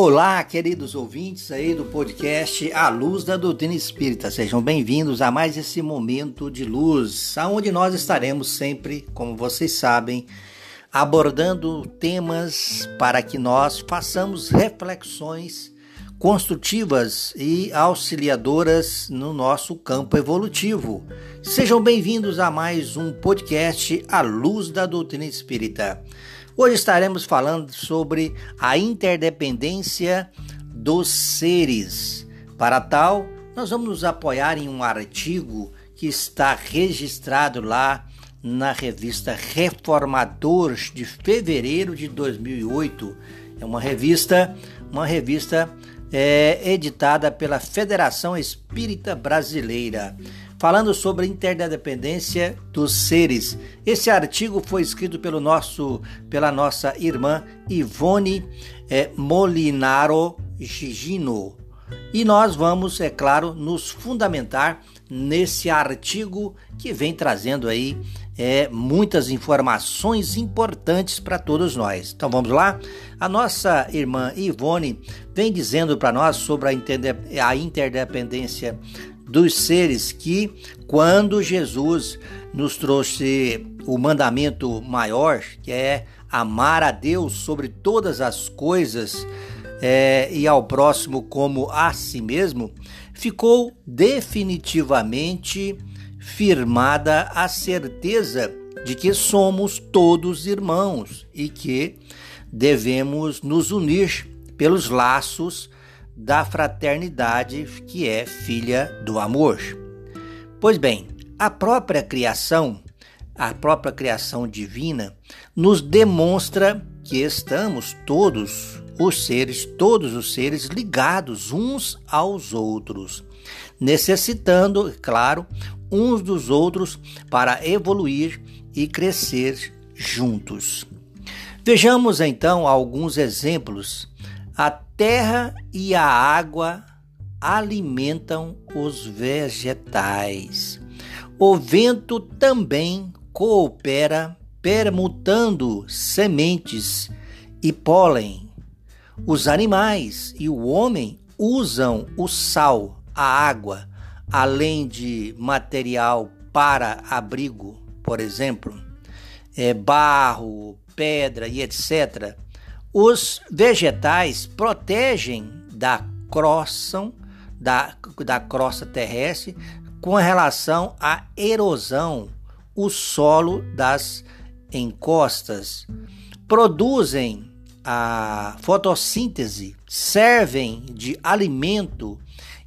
Olá, queridos ouvintes aí do podcast A Luz da Doutrina Espírita. Sejam bem-vindos a mais esse momento de luz, aonde nós estaremos sempre, como vocês sabem, abordando temas para que nós façamos reflexões construtivas e auxiliadoras no nosso campo evolutivo. Sejam bem-vindos a mais um podcast A Luz da Doutrina Espírita. Hoje estaremos falando sobre a interdependência dos seres. Para tal, nós vamos nos apoiar em um artigo que está registrado lá na revista Reformadores de fevereiro de 2008. É uma revista, uma revista é, editada pela Federação Espírita Brasileira, falando sobre a interdependência dos seres. Esse artigo foi escrito pelo nosso, pela nossa irmã Ivone é, Molinaro Gigino. E nós vamos, é claro, nos fundamentar nesse artigo que vem trazendo aí é, muitas informações importantes para todos nós. Então vamos lá? A nossa irmã Ivone vem dizendo para nós sobre a, interdependência dos seres que, quando Jesus nos trouxe o mandamento maior, que é amar a Deus sobre todas as coisas é, e ao próximo como a si mesmo, ficou definitivamente firmada a certeza de que somos todos irmãos e que devemos nos unir pelos laços da fraternidade que é filha do amor. Pois bem, a própria criação, a própria criação divina, nos demonstra que estamos todos os seres, todos os seres ligados uns aos outros, necessitando, claro, uns dos outros para evoluir e crescer juntos. Vejamos então alguns exemplos. A terra e a água alimentam os vegetais. O vento também coopera permutando sementes e pólen. Os animais e o homem usam o sal, a água, além de material para abrigo, por exemplo, é, barro, pedra e etc., os vegetais protegem da crosta, da, da crosta terrestre com relação à erosão, o solo das encostas. Produzem a fotossíntese, servem de alimento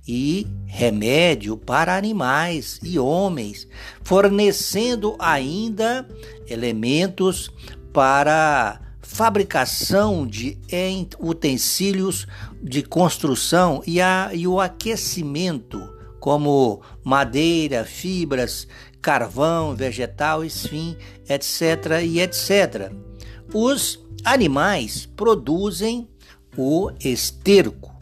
e remédio para animais e homens, fornecendo ainda elementos para fabricação de utensílios de construção e, a, e o aquecimento, como madeira, fibras, carvão, vegetal, enfim, etc. e etc. Os animais produzem o esterco,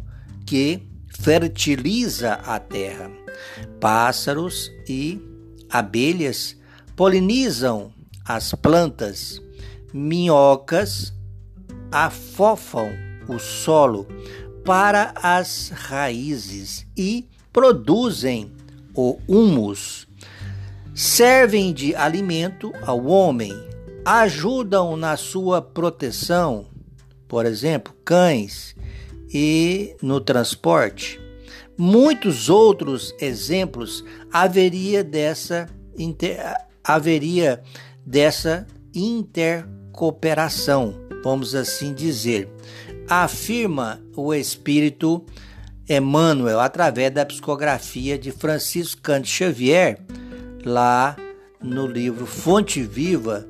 que fertiliza a terra. Pássaros e abelhas polinizam as plantas. Minhocas afofam o solo para as raízes e produzem o humus. Servem de alimento ao homem, ajudam na sua proteção, por exemplo, cães e no transporte. Muitos outros exemplos haveria dessa, inter, haveria dessa intercooperação, vamos assim dizer, afirma o espírito Emmanuel através da psicografia de Francisco Cante Xavier, lá no livro Fonte Viva,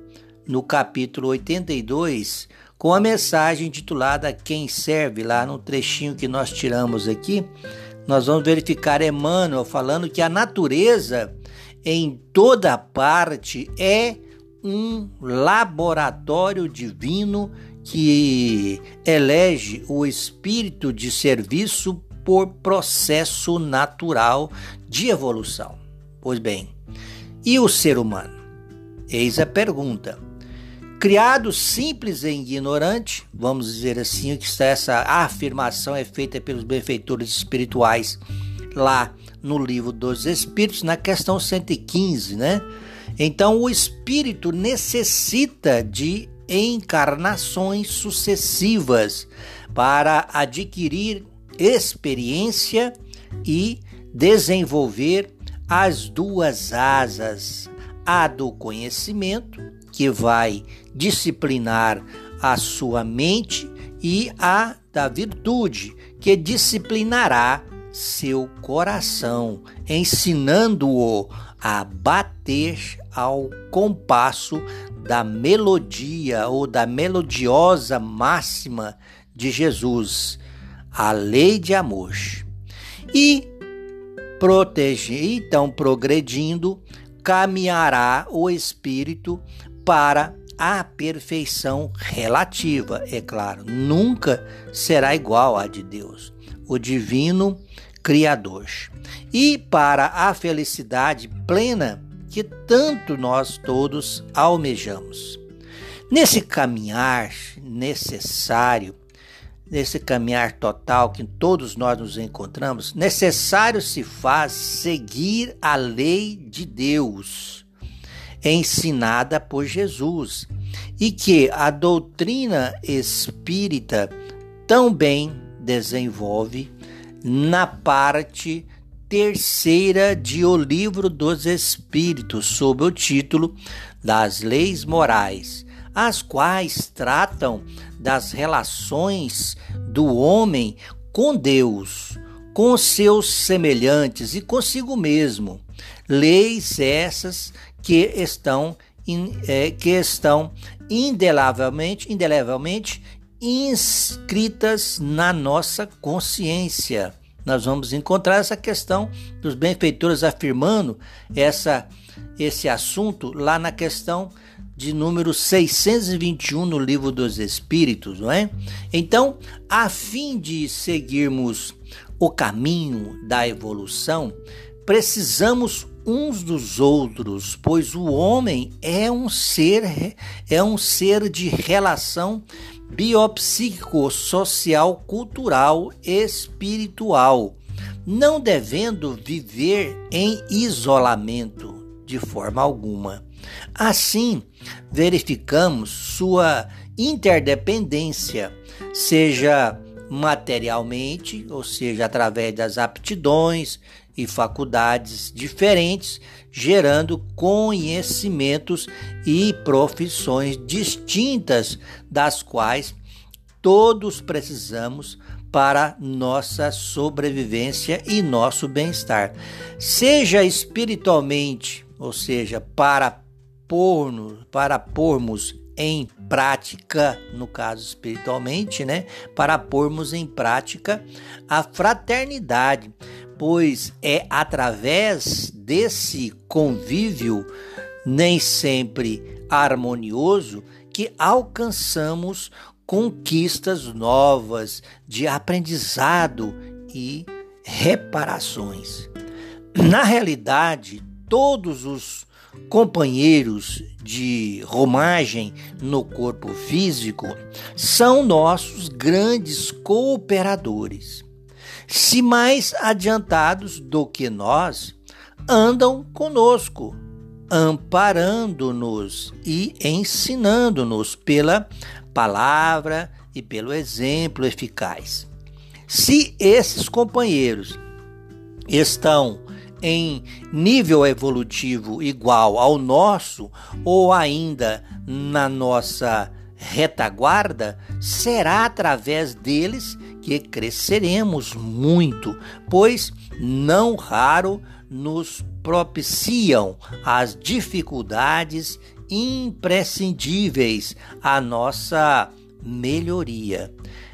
no capítulo 82, com a mensagem titulada Quem Serve, lá no trechinho que nós tiramos aqui, nós vamos verificar Emmanuel falando que a natureza em toda parte é um laboratório divino que elege o espírito de serviço por processo natural de evolução. Pois bem, e o ser humano? Eis a pergunta Criado simples e ignorante, vamos dizer assim, que essa afirmação é feita pelos benfeitores espirituais lá no livro dos Espíritos, na questão 115, né? Então o espírito necessita de encarnações sucessivas para adquirir experiência e desenvolver as duas asas, a do conhecimento, que vai disciplinar a sua mente, e a da virtude, que disciplinará seu coração, ensinando-o a bater ao compasso da melodia ou da melodiosa máxima de Jesus, a lei de amor. E proteger, então progredindo, caminhará o espírito para a perfeição relativa, é claro, nunca será igual à de Deus, o divino Criador. E para a felicidade plena que tanto nós todos almejamos. Nesse caminhar necessário, nesse caminhar total que todos nós nos encontramos, necessário se faz seguir a lei de Deus, ensinada por Jesus, e que a doutrina espírita também desenvolve na parte terceira de O Livro dos Espíritos, sob o título das Leis Morais, as quais tratam das relações do homem com Deus, com seus semelhantes e consigo mesmo. Leis essas que estão, é, que estão indelevelmente, indelevelmente inscritas na nossa consciência. Nós vamos encontrar essa questão dos benfeitores afirmando essa, esse assunto lá na questão de número 621 no Livro dos Espíritos, não é? Então, a fim de seguirmos o caminho da evolução, precisamos uns dos outros, pois o homem é um ser é um ser de relação biopsíquico, social, cultural, espiritual, não devendo viver em isolamento de forma alguma. Assim, verificamos sua interdependência, seja materialmente, ou seja, através das aptidões e faculdades diferentes, gerando conhecimentos e profissões distintas das quais todos precisamos para nossa sobrevivência e nosso bem-estar, seja espiritualmente, ou seja, para pôr para pormos em prática, no caso espiritualmente, né, para pormos em prática a fraternidade, pois é através desse convívio nem sempre harmonioso que alcançamos conquistas novas de aprendizado e reparações. Na realidade, todos os companheiros de romagem no corpo físico são nossos grandes cooperadores. Se mais adiantados do que nós, andam conosco, amparando-nos e ensinando-nos pela palavra e pelo exemplo eficaz. Se esses companheiros estão em nível evolutivo igual ao nosso ou ainda na nossa retaguarda, será através deles que cresceremos muito, pois não raro nos propiciam as dificuldades imprescindíveis à nossa melhoria.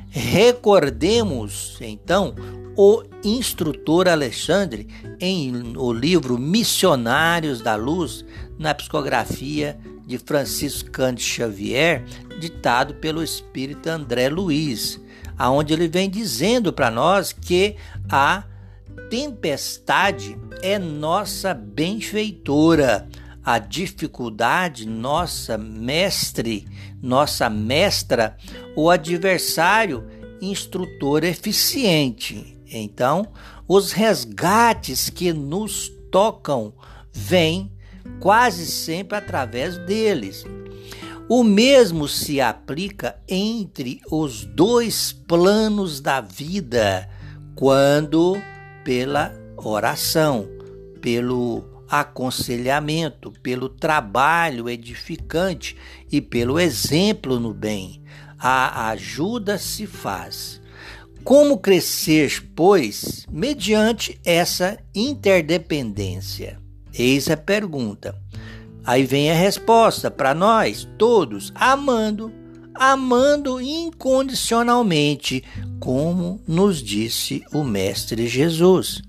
Recordemos então o instrutor Alexandre em o livro Missionários da Luz, na psicografia de Francisco Cândido Xavier, ditado pelo espírito André Luiz, aonde ele vem dizendo para nós que a tempestade é nossa benfeitora, a dificuldade, nossa mestre, nossa mestra, o adversário, instrutor eficiente. Então, os resgates que nos tocam vêm quase sempre através deles. O mesmo se aplica entre os dois planos da vida, quando pela oração, pelo aconselhamento, pelo trabalho edificante e pelo exemplo no bem. A ajuda se faz. Como crescer, pois, mediante essa interdependência? Eis a pergunta. Aí vem a resposta para nós todos: amando, amando incondicionalmente, como nos disse o Mestre Jesus.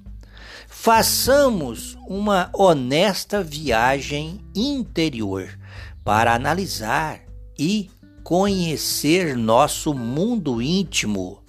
Façamos uma honesta viagem interior para analisar e conhecer nosso mundo íntimo,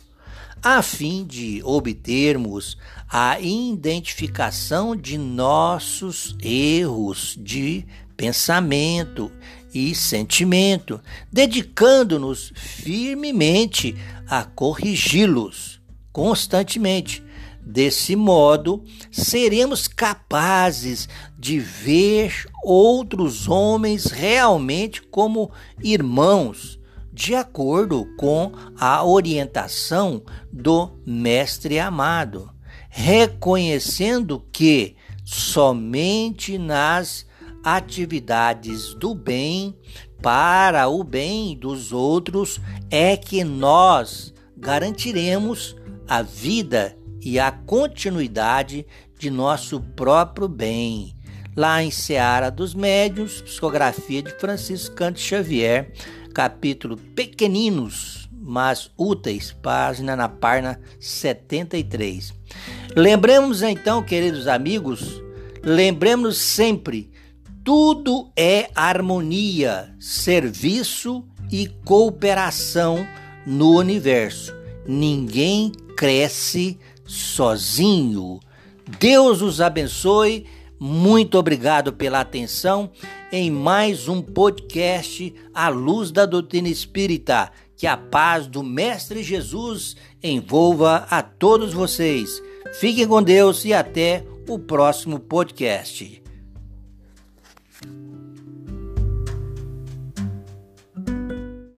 a fim de obtermos a identificação de nossos erros de pensamento e sentimento, dedicando-nos firmemente a corrigi-los constantemente. Desse modo, seremos capazes de ver outros homens realmente como irmãos, de acordo com a orientação do Mestre amado, reconhecendo que somente nas atividades do bem para o bem dos outros é que nós garantiremos a vida e a continuidade de nosso próprio bem. Lá em Seara dos Médios, psicografia de Francisco Canto Xavier, capítulo Pequeninos, mas úteis, página na página 73. Lembremos então, queridos amigos, lembremos sempre, tudo é harmonia, serviço e cooperação no universo. Ninguém cresce sozinho. Deus os abençoe. Muito obrigado pela atenção em mais um podcast à luz da doutrina espírita. Que a paz do Mestre Jesus envolva a todos vocês. Fiquem com Deus e até o próximo podcast.